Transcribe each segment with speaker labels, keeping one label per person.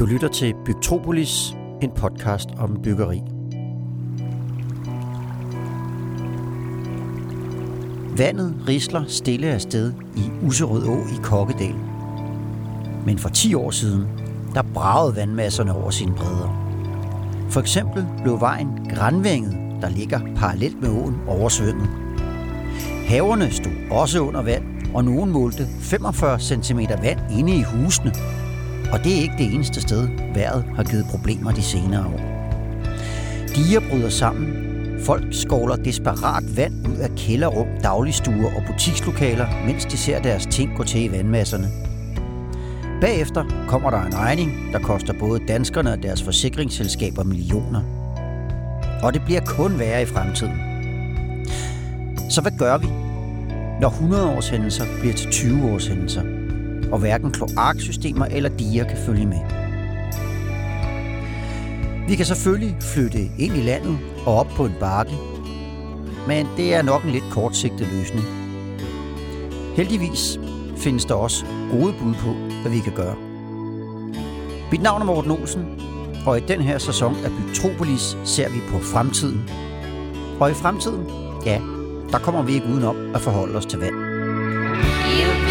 Speaker 1: Du lytter til Bygtropolis, en podcast om byggeri. Vandet risler stille afsted i Userød Å i Kokkedal. Men for 10 år siden, der bragede vandmasserne over sine bredder. For eksempel blev vejen Granvænget, der ligger parallelt med åen, oversvømmet. Haverne stod også under vand, og nogen målte 45 cm vand inde i husene. Og det er ikke det eneste sted, vejret har givet problemer de senere år. Diger bryder sammen. Folk skovler desperat vand ud af kælderrum, dagligstuer og butikslokaler, mens de ser deres ting gå til i vandmasserne. Bagefter kommer der en regning, der koster både danskerne og deres forsikringsselskaber millioner. Og det bliver kun værre i fremtiden. Så hvad gør vi, når 100 års hændelser bliver til 20 års hændelser, og hverken kloaksystemer eller diger kan følge med? Vi kan selvfølgelig flytte ind i landet og op på en bakke, men det er nok en lidt kortsigtet løsning. Heldigvis findes der også gode bud på, hvad vi kan gøre. Mit navn er Morten Olsen, og i den her sæson af Bytropolis ser vi på fremtiden. Og i fremtiden, ja, der kommer vi ikke udenom at forholde os til vand.
Speaker 2: You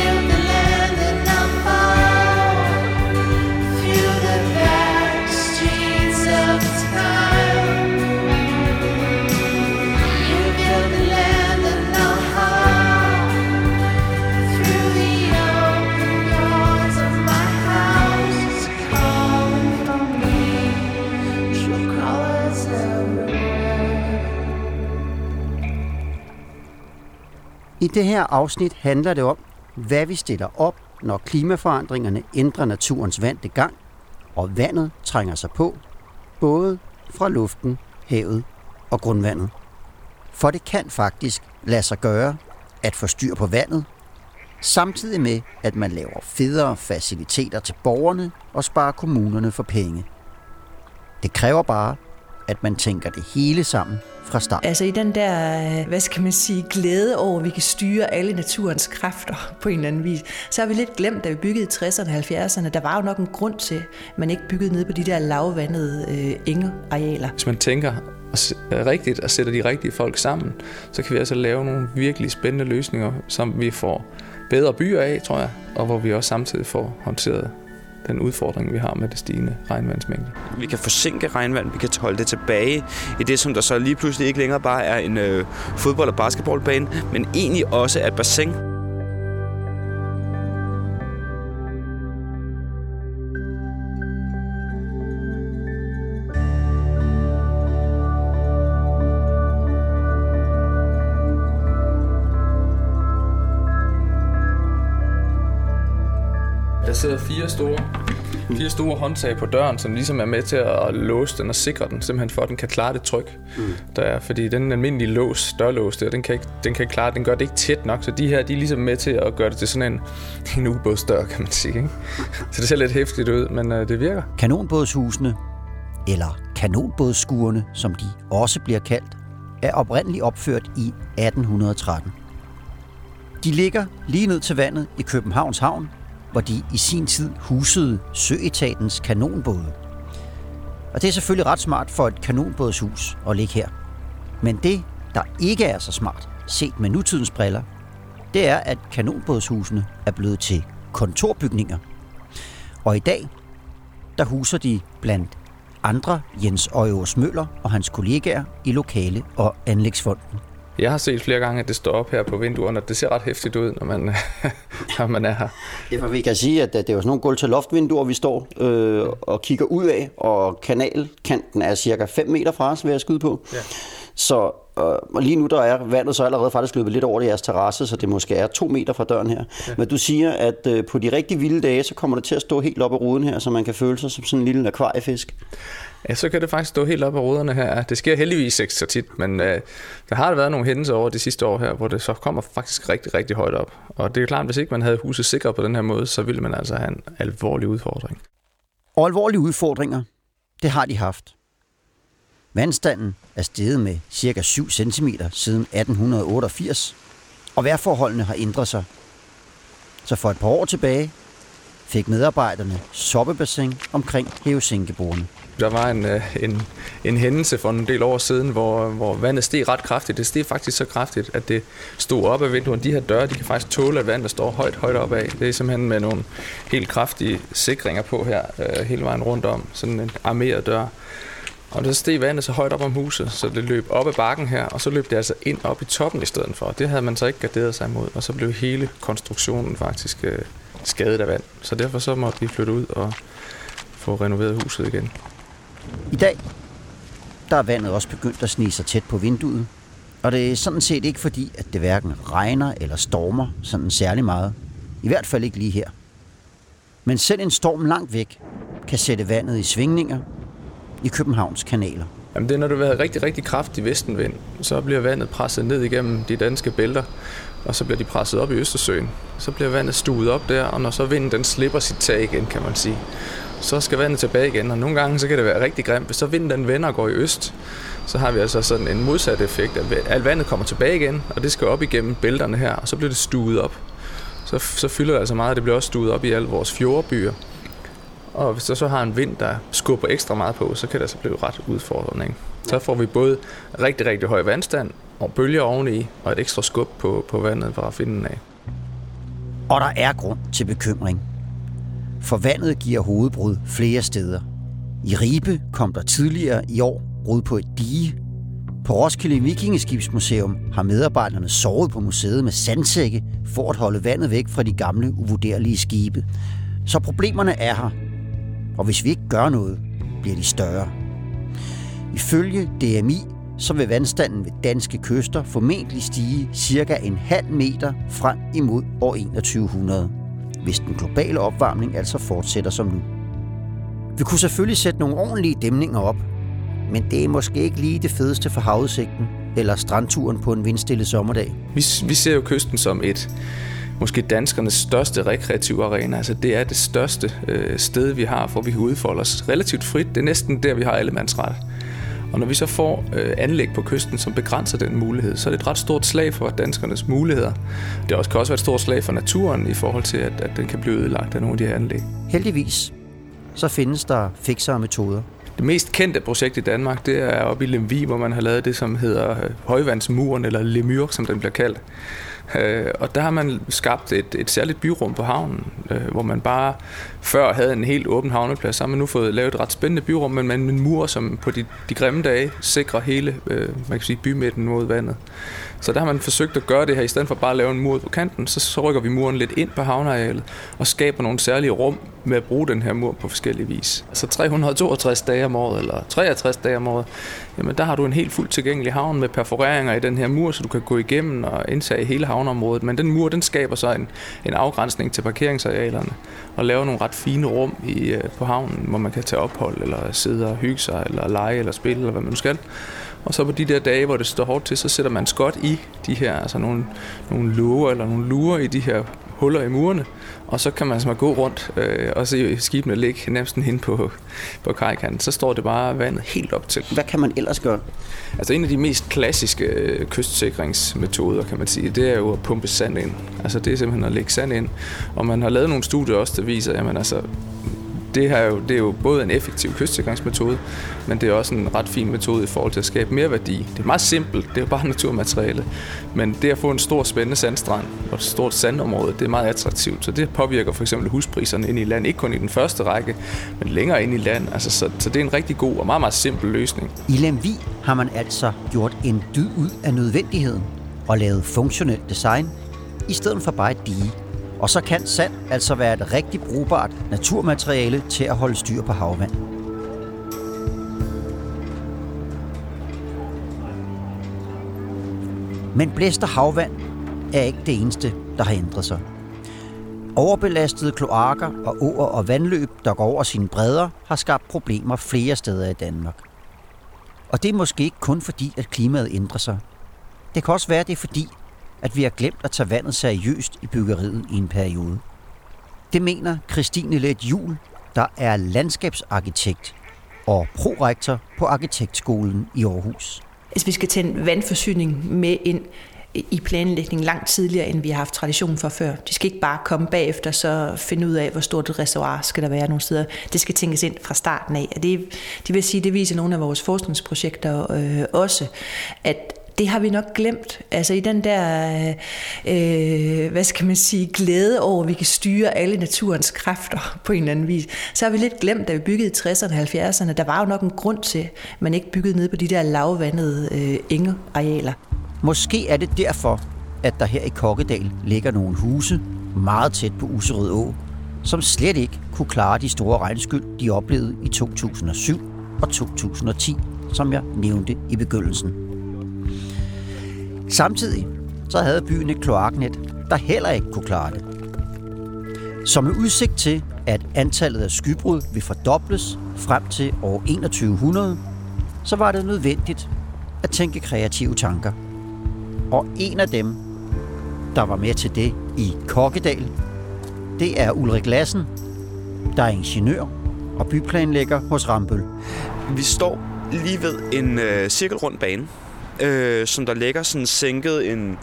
Speaker 1: I det her afsnit handler det om, hvad vi stiller op, når klimaforandringerne ændrer naturens vante gang, og vandet trænger sig på, både fra luften, havet og grundvandet. For det kan faktisk lade sig gøre at få styr på vandet, samtidig med, at man laver federe faciliteter til borgerne og sparer kommunerne for penge. Det kræver bare, at man tænker det hele sammen fra start.
Speaker 3: Altså i den der, hvad skal man sige, glæde over, at vi kan styre alle naturens kræfter på en eller anden vis, så har vi lidt glemt, da vi byggede i 60'erne og 70'erne, der var jo nok en grund til, at man ikke byggede nede på de der lavvandede øh, engearealer.
Speaker 4: Hvis man tænker øh, rigtigt og sætter de rigtige folk sammen, så kan vi altså lave nogle virkelig spændende løsninger, som vi får bedre byer af, tror jeg, og hvor vi også samtidig får håndteret den udfordring, vi har med det stigende regnvandsmængde.
Speaker 5: Vi kan forsinke regnvand, vi kan holde det tilbage i det, som der så lige pludselig ikke længere bare er en øh, fodbold- og basketballbane, men egentlig også er et bassin.
Speaker 4: Sidder fire store, fire store håndtag på døren, som ligesom er med til at låse den og sikre den, simpelthen for at den kan klare det tryk, mm. der er. Fordi den almindelige lås, dørlås der, den kan, ikke, den kan ikke klare den gør det ikke tæt nok, så de her, de er ligesom med til at gøre det til sådan en, en ubådsdør, kan man sige. Ikke? Så det ser lidt hæftigt ud, men øh, det virker.
Speaker 1: Kanonbådshusene, eller kanonbådsskuerne, som de også bliver kaldt, er oprindeligt opført i 1813. De ligger lige ned til vandet i Københavns Havn, hvor de i sin tid husede Søetatens kanonbåde. Og det er selvfølgelig ret smart for et kanonbådshus at ligge her. Men det, der ikke er så smart, set med nutidens briller, det er, at kanonbådshusene er blevet til kontorbygninger. Og i dag, der huser de blandt andre Jens Øjås Møller og hans kollegaer i Lokale- og Anlægsfonden.
Speaker 4: Jeg har set flere gange, at det står op her på vinduerne, og det ser ret hæftigt ud, når man, når man er her.
Speaker 1: Ja, for vi kan sige, at det er jo sådan nogle gulv til loftvinduer, vi står øh, og kigger ud af, og kanalkanten er cirka 5 meter fra os, vil jeg skyde på.
Speaker 4: Ja.
Speaker 1: Så øh, og lige nu der er vandet så allerede faktisk løbet lidt over i jeres terrasse, så det måske er to meter fra døren her. Ja. Men du siger, at øh, på de rigtig vilde dage, så kommer det til at stå helt op i ruden her, så man kan føle sig som sådan en lille akvariefisk.
Speaker 4: Ja, så kan det faktisk stå helt op af ruderne her. Det sker heldigvis ikke så tit, men øh, der har været nogle hændelser over de sidste år her, hvor det så kommer faktisk rigtig, rigtig højt op. Og det er klart, at hvis ikke man havde huset sikret på den her måde, så ville man altså have en alvorlig udfordring.
Speaker 1: Og alvorlige udfordringer, det har de haft. Vandstanden er steget med ca. 7 cm siden 1888, og vejrforholdene har ændret sig. Så for et par år tilbage, fik medarbejderne soppebassin omkring hævesænkebordene.
Speaker 4: Der var en, øh, en, en hændelse for en del år siden, hvor, hvor vandet steg ret kraftigt. Det steg faktisk så kraftigt, at det stod op af vinduerne. De her døre, de kan faktisk tåle, at vandet står højt, højt op af. Det er simpelthen med nogle helt kraftige sikringer på her, øh, hele vejen rundt om. Sådan en armeret dør. Og så steg vandet så højt op om huset, så det løb op ad bakken her, og så løb det altså ind op i toppen i stedet for. Det havde man så ikke garderet sig imod, og så blev hele konstruktionen faktisk øh, skadet af vand. Så derfor så måtte vi flytte ud og få renoveret huset igen.
Speaker 1: I dag der er vandet også begyndt at snige sig tæt på vinduet, og det er sådan set ikke fordi, at det hverken regner eller stormer sådan særlig meget. I hvert fald ikke lige her. Men selv en storm langt væk kan sætte vandet i svingninger i Københavns kanaler.
Speaker 4: Jamen det er, når du har rigtig, rigtig kraftig vestenvind, så bliver vandet presset ned igennem de danske bælter, og så bliver de presset op i Østersøen. Så bliver vandet stuet op der, og når så vinden den slipper sit tag igen, kan man sige, så skal vandet tilbage igen, og nogle gange så kan det være rigtig grimt. Hvis så vinden den vender og går i øst, så har vi altså sådan en modsat effekt, at alt vandet kommer tilbage igen, og det skal op igennem bælterne her, og så bliver det stuet op. Så, så fylder det altså meget, og det bliver også stuet op i alle vores fjordbyer. Og hvis der så har en vind, der skubber ekstra meget på, så kan det altså blive ret udfordrende. Ikke? Så får vi både rigtig, rigtig høj vandstand og bølger oveni, og et ekstra skub på, på vandet fra finden af.
Speaker 1: Og der er grund til bekymring. For vandet giver hovedbrud flere steder. I Ribe kom der tidligere i år brud på et dige. På Roskilde Vikingeskibsmuseum har medarbejderne sovet på museet med sandsække for at holde vandet væk fra de gamle uvurderlige skibe. Så problemerne er her, og hvis vi ikke gør noget, bliver de større. Ifølge DMI så vil vandstanden ved danske kyster formentlig stige cirka en halv meter frem imod år 2100, hvis den globale opvarmning altså fortsætter som nu. Vi kunne selvfølgelig sætte nogle ordentlige dæmninger op, men det er måske ikke lige det fedeste for havudsigten eller strandturen på en vindstille sommerdag.
Speaker 4: Vi, vi ser jo kysten som et måske danskernes største rekreative arena. Altså det er det største øh, sted, vi har, hvor vi kan udfolde os relativt frit. Det er næsten der, vi har allemandsret. Og når vi så får øh, anlæg på kysten, som begrænser den mulighed, så er det et ret stort slag for danskernes muligheder. Det også, kan også være et stort slag for naturen i forhold til, at, at den kan blive ødelagt af nogle af de her anlæg.
Speaker 1: Heldigvis så findes der fiksere metoder.
Speaker 4: Det mest kendte projekt i Danmark, det er oppe i Lemvig, hvor man har lavet det, som hedder øh, Højvandsmuren, eller Lemur, som den bliver kaldt. Øh, og der har man skabt et, et særligt byrum på havnen, øh, hvor man bare før havde en helt åben havneplads. Så har man nu fået lavet et ret spændende byrum, men med en mur, som på de, de grimme dage sikrer hele øh, man kan sige, bymidten mod vandet. Så der har man forsøgt at gøre det her, i stedet for bare at lave en mur på kanten, så, så rykker vi muren lidt ind på havnearealet og skaber nogle særlige rum med at bruge den her mur på forskellige vis. Altså, så 362 dage om året, eller 63 dage om året, jamen der har du en helt fuldt tilgængelig havn med perforeringer i den her mur, så du kan gå igennem og indtage hele havneområdet. Men den mur, den skaber så en, en afgrænsning til parkeringsarealerne og laver nogle ret fine rum i, øh, på havnen, hvor man kan tage ophold, eller sidde og hygge sig, eller lege, eller spille, eller hvad man nu skal. Og så på de der dage, hvor det står hårdt til, så sætter man skot i de her, altså nogle, nogle lurer eller nogle lurer i de her huller i murene, og så kan man altså gå rundt øh, og se skibene ligge nærmest hen på, på kajkanten. Så står det bare vandet helt op til.
Speaker 1: Hvad kan man ellers gøre?
Speaker 4: Altså en af de mest klassiske øh, kystsikringsmetoder, kan man sige, det er jo at pumpe sand ind. Altså det er simpelthen at lægge sand ind. Og man har lavet nogle studier også, der viser, at altså, det, her er jo, det er jo både en effektiv kystsikringsmetode, men det er også en ret fin metode i forhold til at skabe mere værdi. Det er meget simpelt, det er jo bare naturmateriale, men det at få en stor spændende sandstrand og et stort sandområde, det er meget attraktivt, så det påvirker for eksempel huspriserne ind i land, ikke kun i den første række, men længere ind i land, altså, så, så det er en rigtig god og meget, meget simpel løsning.
Speaker 1: I Lemvi har man altså gjort en dyd ud af nødvendigheden og lavet funktionelt design, i stedet for bare et dige. Og så kan sand altså være et rigtig brugbart naturmateriale til at holde styr på havvand. Men blæst og havvand er ikke det eneste, der har ændret sig. Overbelastede kloakker og åer og vandløb, der går over sine bredder, har skabt problemer flere steder i Danmark. Og det er måske ikke kun fordi, at klimaet ændrer sig. Det kan også være, det er fordi, at vi har glemt at tage vandet seriøst i byggeriet i en periode. Det mener Christine Let Jul, der er landskabsarkitekt og prorektor på Arkitektskolen i Aarhus.
Speaker 3: Altså, vi skal tage en vandforsyning med ind i planlægningen langt tidligere, end vi har haft tradition for før. De skal ikke bare komme bagefter så finde ud af, hvor stort et reservoir skal der være nogle steder. Det skal tænkes ind fra starten af. Og det, det vil sige, det viser nogle af vores forskningsprojekter øh, også, at det har vi nok glemt. Altså i den der, øh, hvad skal man sige, glæde over, at vi kan styre alle naturens kræfter på en eller anden vis. Så har vi lidt glemt, da vi byggede i 60'erne og 70'erne, der var jo nok en grund til, at man ikke byggede ned på de der lavvandede øh, engearealer.
Speaker 1: Måske er det derfor, at der her i Kokkedal ligger nogle huse meget tæt på Userød Å, som slet ikke kunne klare de store regnskyld, de oplevede i 2007 og 2010, som jeg nævnte i begyndelsen. Samtidig så havde byen et kloaknet, der heller ikke kunne klare det. Som med udsigt til, at antallet af skybrud vil fordobles frem til år 2100, så var det nødvendigt at tænke kreative tanker. Og en af dem, der var med til det i Kokkedal, det er Ulrik Lassen, der er ingeniør og byplanlægger hos Rambøl.
Speaker 5: Vi står lige ved en øh, cirkelrund bane, øh, som der ligger sådan sænket en,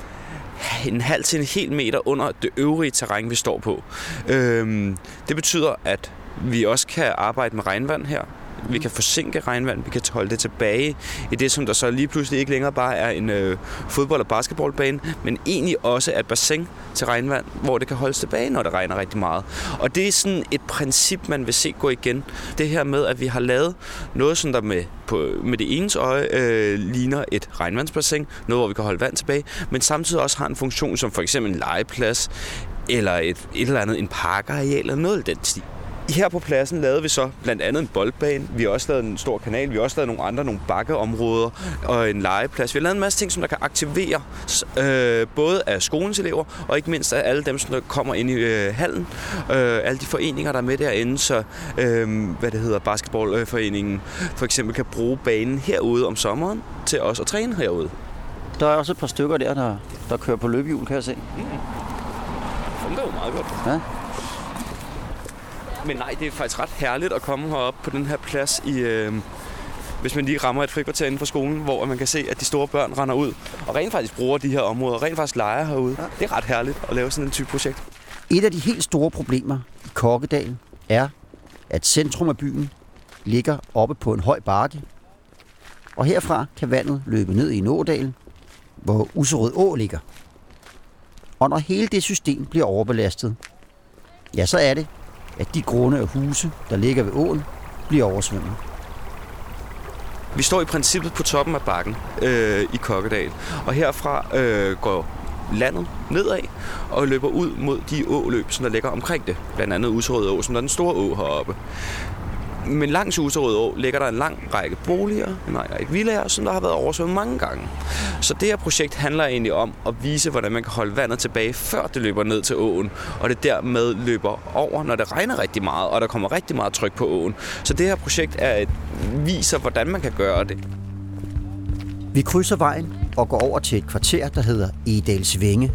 Speaker 5: en halv til en hel meter under det øvrige terræn, vi står på. Øh, det betyder, at vi også kan arbejde med regnvand her. Vi kan forsinke regnvand, vi kan holde det tilbage i det, som der så lige pludselig ikke længere bare er en øh, fodbold- og basketballbane, men egentlig også er et bassin til regnvand, hvor det kan holdes tilbage, når det regner rigtig meget. Og det er sådan et princip, man vil se gå igen. Det her med, at vi har lavet noget, som der med, på, med det enes øje øh, ligner et regnvandsbassin, noget, hvor vi kan holde vand tilbage, men samtidig også har en funktion som for eksempel en legeplads, eller et, et eller andet, en parkareal, eller noget af den stil. Her på pladsen lavede vi så blandt andet en boldbane. Vi har også lavet en stor kanal. Vi har også lavet nogle andre, nogle bakkeområder og en legeplads. Vi har lavet en masse ting, som der kan aktivere øh, både af skolens elever og ikke mindst af alle dem, som der kommer ind i øh, hallen. Øh, alle de foreninger, der er med derinde, så øh, hvad det hedder, basketballforeningen for eksempel kan bruge banen herude om sommeren til os at træne herude.
Speaker 1: Der er også et par stykker der, der, der kører på løbehjul, kan jeg se.
Speaker 5: Det fungerer jo meget godt.
Speaker 1: Ja.
Speaker 5: Men nej, det er faktisk ret herligt at komme herop på den her plads i... Øh, hvis man lige rammer et frikvarter inden for skolen, hvor man kan se, at de store børn render ud og rent faktisk bruger de her områder, rent faktisk leger herude. Ja. Det er ret herligt at lave sådan en type projekt.
Speaker 1: Et af de helt store problemer i Kokkedal er, at centrum af byen ligger oppe på en høj bakke. Og herfra kan vandet løbe ned i Nådalen, hvor Userød Å ligger. Og når hele det system bliver overbelastet, ja, så er det, at de grunde og huse, der ligger ved åen, bliver oversvømmet.
Speaker 5: Vi står i princippet på toppen af bakken øh, i Kokkedal, og herfra øh, går landet nedad og løber ud mod de åløb, som der ligger omkring det. Blandt andet Userød Å, som er den store å heroppe. Men langs Userød Å ligger der en lang række boliger, en række villager, som der har været oversvømmet mange gange. Så det her projekt handler egentlig om at vise, hvordan man kan holde vandet tilbage, før det løber ned til åen, og det dermed løber over, når det regner rigtig meget, og der kommer rigtig meget tryk på åen. Så det her projekt er et, viser, hvordan man kan gøre det.
Speaker 1: Vi krydser vejen og går over til et kvarter, der hedder Edalsvænge.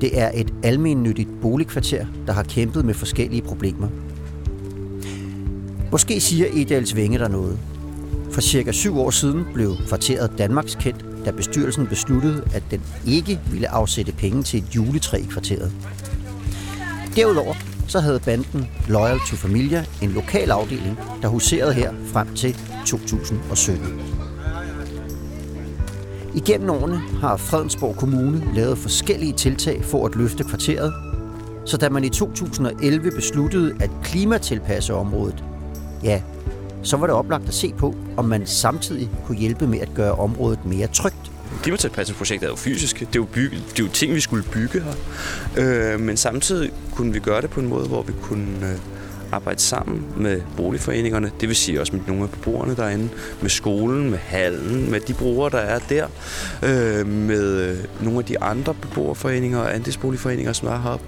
Speaker 1: Det er et almennyttigt boligkvarter, der har kæmpet med forskellige problemer. Måske siger Edalsvænge der noget. For cirka syv år siden blev kvarteret Danmarks kendt, da bestyrelsen besluttede, at den ikke ville afsætte penge til et juletræ i kvarteret. Derudover så havde banden Loyal to Familia en lokal afdeling, der huserede her frem til 2017. Igennem årene har Fredensborg Kommune lavet forskellige tiltag for at løfte kvarteret, så da man i 2011 besluttede at klimatilpasse området, ja, så var det oplagt at se på, om man samtidig kunne hjælpe med at gøre området mere trygt.
Speaker 5: Klimatilpasningsprojektet er jo fysisk. Det er jo, bygge, det er jo ting, vi skulle bygge her. Øh, men samtidig kunne vi gøre det på en måde, hvor vi kunne øh, arbejde sammen med boligforeningerne. Det vil sige også med nogle af beboerne derinde. Med skolen, med hallen, med de brugere, der er der. Øh, med øh, nogle af de andre beboerforeninger og andelsboligforeninger, som er heroppe.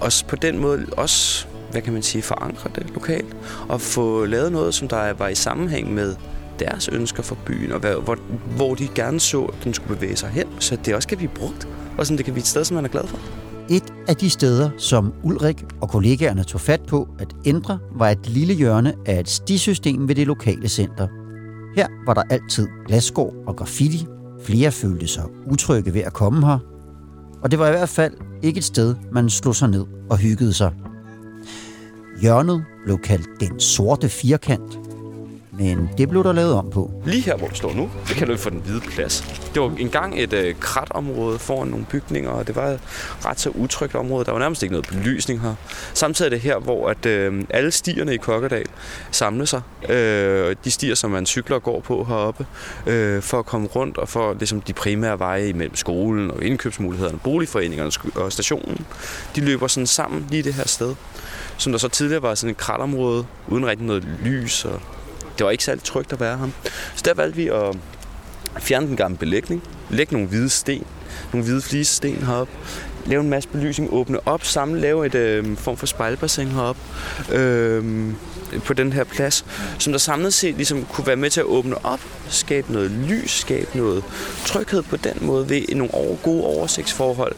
Speaker 5: Og på den måde også hvad kan man sige, forankre det lokalt, og få lavet noget, som der var i sammenhæng med deres ønsker for byen, og hvor, hvor de gerne så, at den skulle bevæge sig hen, så det også kan blive brugt, og sådan det kan blive et sted, som man er glad for.
Speaker 1: Et af de steder, som Ulrik og kollegaerne tog fat på at ændre, var et lille hjørne af et stisystem ved det lokale center. Her var der altid glasgård og graffiti, Flere følte sig utrygge ved at komme her, og det var i hvert fald ikke et sted, man slog sig ned og hyggede sig. Hjørnet blev kaldt den sorte firkant, men det blev der lavet om på.
Speaker 5: Lige her, hvor vi står nu, det kalder vi for den hvide plads. Det var engang et øh, kratområde foran nogle bygninger, og det var et ret så utrygt område. Der var nærmest ikke noget belysning her. Samtidig er det her, hvor at, øh, alle stierne i Kokkedal samler sig. Øh, de stier, som man cykler og går på heroppe, øh, for at komme rundt og for ligesom, de primære veje imellem skolen og indkøbsmulighederne, boligforeningerne og stationen. De løber sådan sammen lige det her sted som der så tidligere var sådan et kratområde, uden rigtig noget lys, og det var ikke særlig trygt at være ham. Så der valgte vi at fjerne den gamle belægning, lægge nogle hvide sten, nogle hvide flisesten heroppe, lave en masse belysning, åbne op, samle, lave et øh, form for spejlbassin heroppe øh, på den her plads, som der samlet set ligesom kunne være med til at åbne op, skabe noget lys, skabe noget tryghed på den måde ved nogle over, gode oversigtsforhold,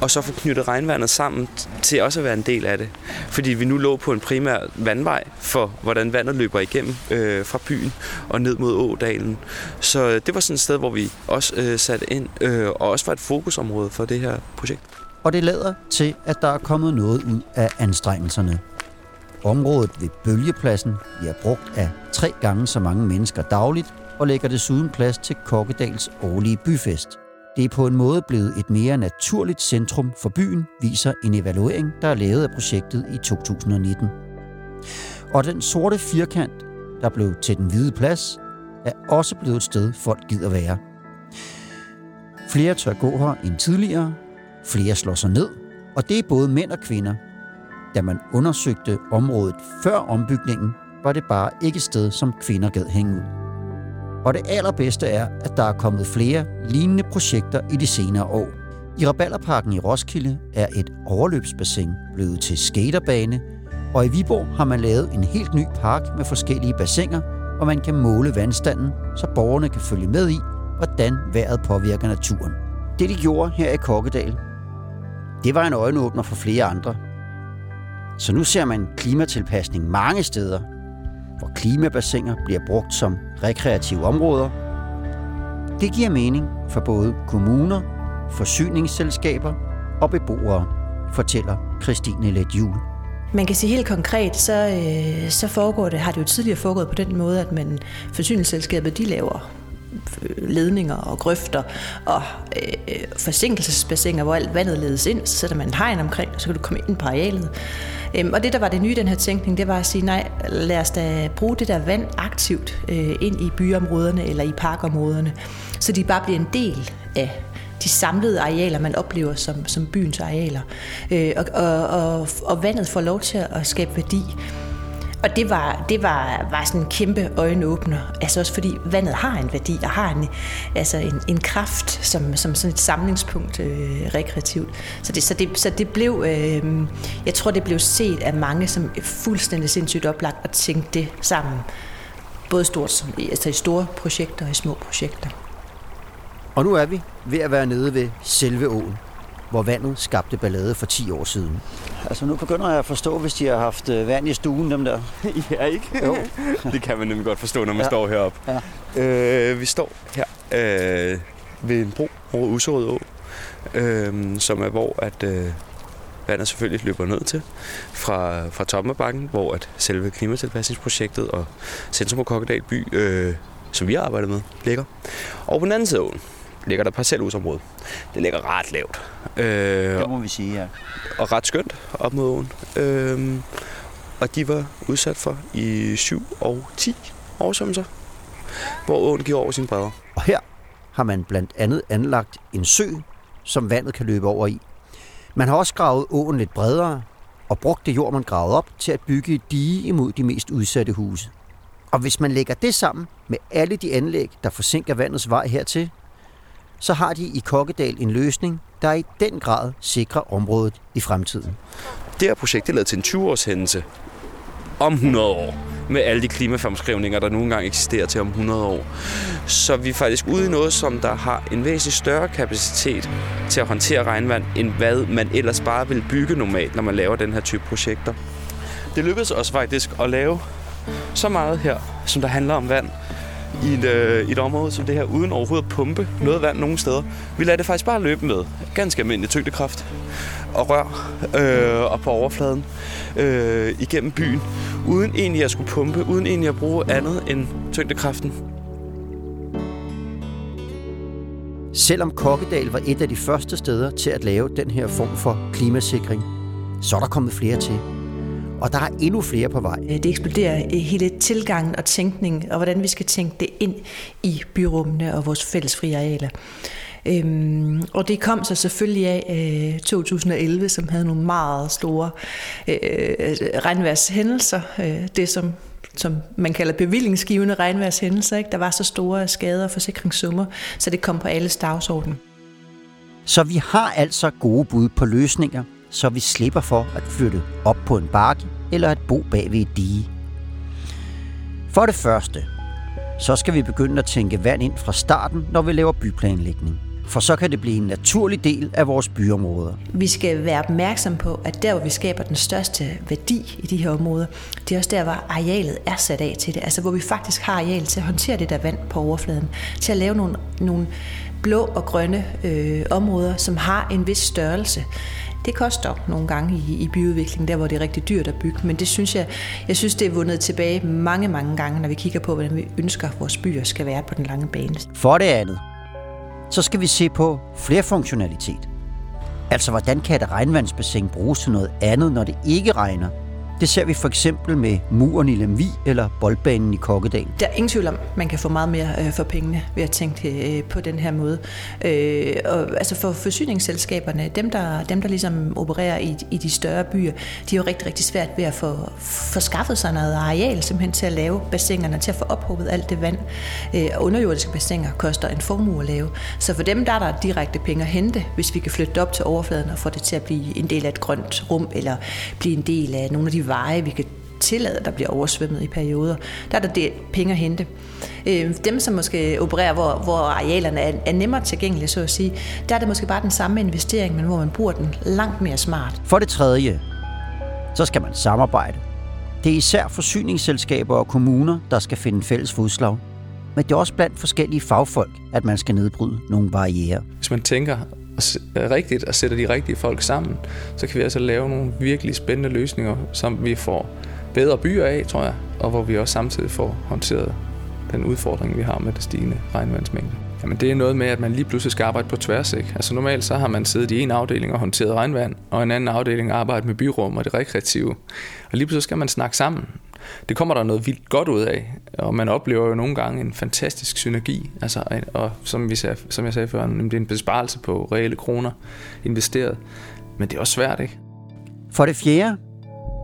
Speaker 5: og så få knyttet regnvandet sammen til også at være en del af det. Fordi vi nu lå på en primær vandvej for, hvordan vandet løber igennem øh, fra byen og ned mod Ådalen. Så øh, det var sådan et sted, hvor vi også øh, satte ind, øh, og også var et fokusområde for det her projekt.
Speaker 1: Og det lader til, at der er kommet noget ud af anstrengelserne. Området ved Bølgepladsen bliver brugt af tre gange så mange mennesker dagligt, og lægger desuden plads til Kokkedals årlige byfest – det er på en måde blevet et mere naturligt centrum for byen, viser en evaluering, der er lavet af projektet i 2019. Og den sorte firkant, der blev til den hvide plads, er også blevet et sted, folk gider være. Flere tør gå her end tidligere, flere slår sig ned, og det er både mænd og kvinder. Da man undersøgte området før ombygningen, var det bare ikke et sted, som kvinder gad hænge ud. Og det allerbedste er, at der er kommet flere lignende projekter i de senere år. I Rabalderparken i Roskilde er et overløbsbassin blevet til skaterbane, og i Viborg har man lavet en helt ny park med forskellige bassiner, og man kan måle vandstanden, så borgerne kan følge med i, hvordan vejret påvirker naturen. Det de gjorde her i Kokkedal, det var en øjenåbner for flere andre. Så nu ser man klimatilpasning mange steder, hvor klimabassiner bliver brugt som rekreative områder. Det giver mening for både kommuner, forsyningsselskaber og beboere, fortæller Christine Let Jul.
Speaker 3: Man kan sige helt konkret, så, øh, så foregår det, har det jo tidligere foregået på den måde, at man forsyningsselskabet de laver øh, ledninger og grøfter og øh, forsinkelsesbassiner, hvor alt vandet ledes ind. Så sætter man en hegn omkring, og så kan du komme ind på arealet. Øhm, og det, der var det nye i den her tænkning, det var at sige, nej, lad os da bruge det der vand aktivt øh, ind i byområderne eller i parkområderne, så de bare bliver en del af de samlede arealer, man oplever som, som byens arealer. Øh, og, og, og, og vandet får lov til at skabe værdi. Og det var, det var, var sådan en kæmpe øjenåbner. Altså også fordi vandet har en værdi og har en, altså en, en kraft som, som sådan et samlingspunkt øh, rekreativt. Så det, så det, så det blev, øh, jeg tror det blev set af mange som fuldstændig sindssygt oplagt at tænke det sammen. Både stort, som, altså i store projekter og i små projekter.
Speaker 1: Og nu er vi ved at være nede ved selve åen hvor vandet skabte ballade for 10 år siden. Altså nu begynder jeg at forstå, hvis de har haft øh, vand i stuen, dem der.
Speaker 5: ja, ikke?
Speaker 1: Jo.
Speaker 5: det kan man nemlig godt forstå, når man
Speaker 1: Ja.
Speaker 5: står heroppe.
Speaker 1: Ja.
Speaker 5: Øh, vi står her øh, ved en bro over Userød Å, øh, som er hvor at, øh, vandet selvfølgelig løber ned til fra, fra toppen af bakken, hvor at selve klimatilpasningsprojektet og Centrum af Kokkedal by, øh, som vi har arbejdet med, ligger. Og på den anden side af åen ligger der parcelhusområde. Det ligger ret lavt. Øh,
Speaker 1: Det må vi sige, ja.
Speaker 5: og ret skønt op mod åen. Øhm, og de var udsat for i 7 og 10 oversvømmelser, hvor åen giver over sine bredder.
Speaker 1: Og her har man blandt andet anlagt en sø, som vandet kan løbe over i. Man har også gravet åen lidt bredere og brugt det jord, man gravede op, til at bygge et dige imod de mest udsatte huse. Og hvis man lægger det sammen med alle de anlæg, der forsinker vandets vej hertil, så har de i Kokkedal en løsning, der i den grad sikrer området i fremtiden.
Speaker 5: Det her projekt er lavet til en 20-årshændelse om 100 år, med alle de klimafremskrivninger, der nu engang eksisterer til om 100 år. Så vi er faktisk ude i noget, som der har en væsentlig større kapacitet til at håndtere regnvand, end hvad man ellers bare vil bygge normalt, når man laver den her type projekter. Det lykkedes os faktisk at lave så meget her, som der handler om vand, i et, øh, i et område som det her, uden overhovedet at pumpe noget vand nogen steder. Vi lader det faktisk bare løbe med ganske almindelig tyngdekraft og rør øh, og på overfladen øh, igennem byen, uden egentlig at skulle pumpe, uden egentlig at bruge andet end tyngdekraften.
Speaker 1: Selvom Kokkedal var et af de første steder til at lave den her form for klimasikring, så er der kommet flere til. Og der er endnu flere på vej.
Speaker 3: Det eksploderer i hele tilgangen og tænkningen, og hvordan vi skal tænke det ind i byrummene og vores fælles frie arealer. Øhm, og det kom så selvfølgelig af øh, 2011, som havde nogle meget store øh, regnværshændelser. Øh, det, som, som man kalder bevillingsgivende regnværshændelser. Ikke? Der var så store skader og forsikringssummer, så det kom på alles dagsorden.
Speaker 1: Så vi har altså gode bud på løsninger, så vi slipper for at flytte op på en bakke eller at bo bag ved et dige. For det første, så skal vi begynde at tænke vand ind fra starten, når vi laver byplanlægning. For så kan det blive en naturlig del af vores byområder.
Speaker 3: Vi skal være opmærksom på, at der, hvor vi skaber den største værdi i de her områder, det er også der, hvor arealet er sat af til det. Altså hvor vi faktisk har areal til at håndtere det der vand på overfladen. Til at lave nogle, nogle blå og grønne øh, områder, som har en vis størrelse. Det koster nogle gange i, i byudvikling, der hvor det er rigtig dyrt at bygge, men det synes jeg, jeg synes, det er vundet tilbage mange, mange gange, når vi kigger på, hvordan vi ønsker, at vores byer skal være på den lange bane.
Speaker 1: For det andet, så skal vi se på flerfunktionalitet. Altså, hvordan kan et regnvandsbassin bruges til noget andet, når det ikke regner? Det ser vi for eksempel med muren i Lemvi eller boldbanen i Kokkedal.
Speaker 3: Der er ingen tvivl om, at man kan få meget mere øh, for pengene ved at tænke øh, på den her måde. Øh, og, altså for forsyningsselskaberne, dem der, dem der ligesom opererer i, i de større byer, de er jo rigtig, rigtig svært ved at få, få skaffet sig noget areal simpelthen til at lave bassinerne, til at få ophobet alt det vand. Og underjordiske bassiner koster en formue at lave. Så for dem der er der direkte penge at hente, hvis vi kan flytte det op til overfladen og få det til at blive en del af et grønt rum, eller blive en del af nogle af de veje, vi kan tillade, der bliver oversvømmet i perioder. Der er der det penge at hente. Øh, Dem, som måske opererer, hvor, hvor arealerne er, er nemmere tilgængelige, så at sige, der er det måske bare den samme investering, men hvor man bruger den langt mere smart.
Speaker 1: For det tredje, så skal man samarbejde. Det er især forsyningsselskaber og kommuner, der skal finde fælles fodslag. Men det er også blandt forskellige fagfolk, at man skal nedbryde nogle barriere.
Speaker 4: Hvis man tænker Øh, rigtigt og sætter de rigtige folk sammen, så kan vi altså lave nogle virkelig spændende løsninger, som vi får bedre byer af, tror jeg, og hvor vi også samtidig får håndteret den udfordring, vi har med det stigende regnvandsmængde. Jamen det er noget med, at man lige pludselig skal arbejde på tværs. Ikke? Altså normalt så har man siddet i en afdeling og håndteret regnvand, og en anden afdeling arbejdet med byrum og det rekreative. Og lige pludselig skal man snakke sammen. Det kommer der noget vildt godt ud af, og man oplever jo nogle gange en fantastisk synergi. Altså, og som, vi sagde, som jeg sagde før, det er en besparelse på reelle kroner investeret. Men det er også svært, ikke?
Speaker 1: For det fjerde,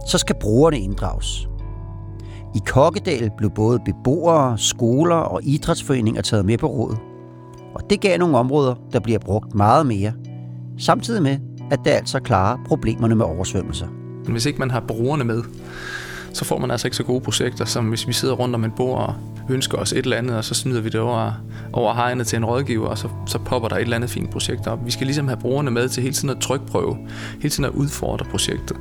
Speaker 1: så skal brugerne inddrages. I Kokkedal blev både beboere, skoler og idrætsforeninger taget med på råd. Og det gav nogle områder, der bliver brugt meget mere, samtidig med, at det altså klarer problemerne med oversvømmelser.
Speaker 4: Hvis ikke man har brugerne med, så får man altså ikke så gode projekter, som hvis vi sidder rundt om et bord og ønsker os et eller andet, og så snyder vi det over, over hegnet til en rådgiver, og så, så popper der et eller andet fint projekt op. Vi skal ligesom have brugerne med til hele tiden at trykprøve, hele tiden at udfordre projektet.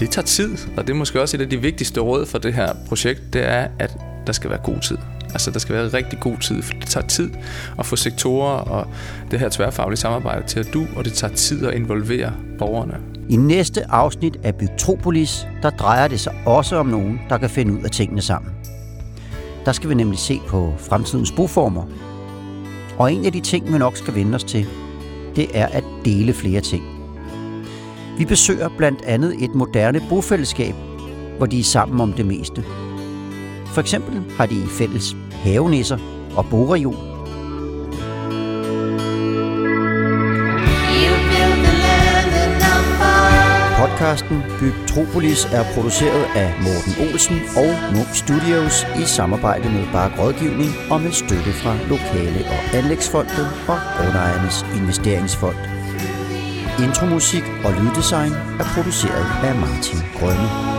Speaker 4: Det tager tid, og det er måske også et af de vigtigste råd for det her projekt, det er, at der skal være god tid. Altså, der skal være rigtig god tid, for det tager tid at få sektorer og det her tværfaglige samarbejde til at du, og det tager tid at involvere borgerne.
Speaker 1: I næste afsnit af Bygtropolis, der drejer det sig også om nogen, der kan finde ud af tingene sammen. Der skal vi nemlig se på fremtidens boformer. Og en af de ting, vi nok skal vende os til, det er at dele flere ting. Vi besøger blandt andet et moderne bofællesskab, hvor de er sammen om det meste. For eksempel har de fælles havenisser og
Speaker 2: boreol, follow.
Speaker 1: Podcasten Bygtropolis er produceret af Morten Olsen og Munk Studios i samarbejde med Bark Rådgivning og med støtte fra Lokale- og Anlægsfondet og Grundejernes Investeringsfond. Intromusik og lyddesign er produceret af Martin Grønne.